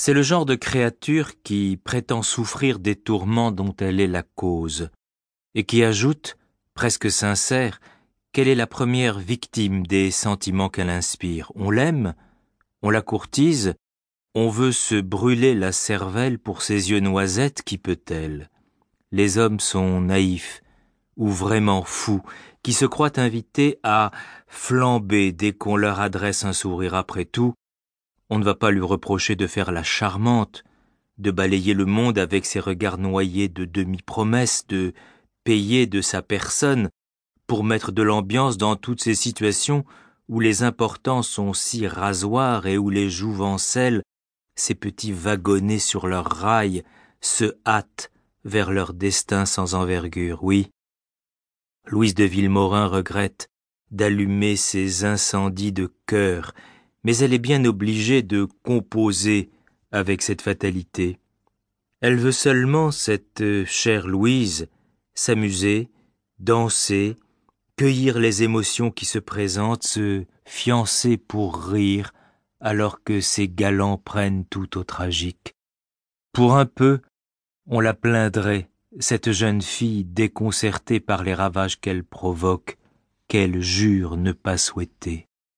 C'est le genre de créature qui prétend souffrir des tourments dont elle est la cause, et qui ajoute, presque sincère, qu'elle est la première victime des sentiments qu'elle inspire. On l'aime, on la courtise, on veut se brûler la cervelle pour ses yeux noisettes, qui peut-elle Les hommes sont naïfs, ou vraiment fous, qui se croient invités à flamber dès qu'on leur adresse un sourire après tout, on ne va pas lui reprocher de faire la charmante, de balayer le monde avec ses regards noyés de demi-promesses, de payer de sa personne pour mettre de l'ambiance dans toutes ces situations où les importants sont si rasoirs et où les jouvencelles, ces petits wagonnets sur leurs rails, se hâtent vers leur destin sans envergure. Oui, Louise de Villemorin regrette d'allumer ces incendies de cœur mais elle est bien obligée de composer avec cette fatalité. Elle veut seulement, cette euh, chère Louise, s'amuser, danser, cueillir les émotions qui se présentent, se fiancer pour rire, alors que ses galants prennent tout au tragique. Pour un peu, on la plaindrait, cette jeune fille déconcertée par les ravages qu'elle provoque, qu'elle jure ne pas souhaiter.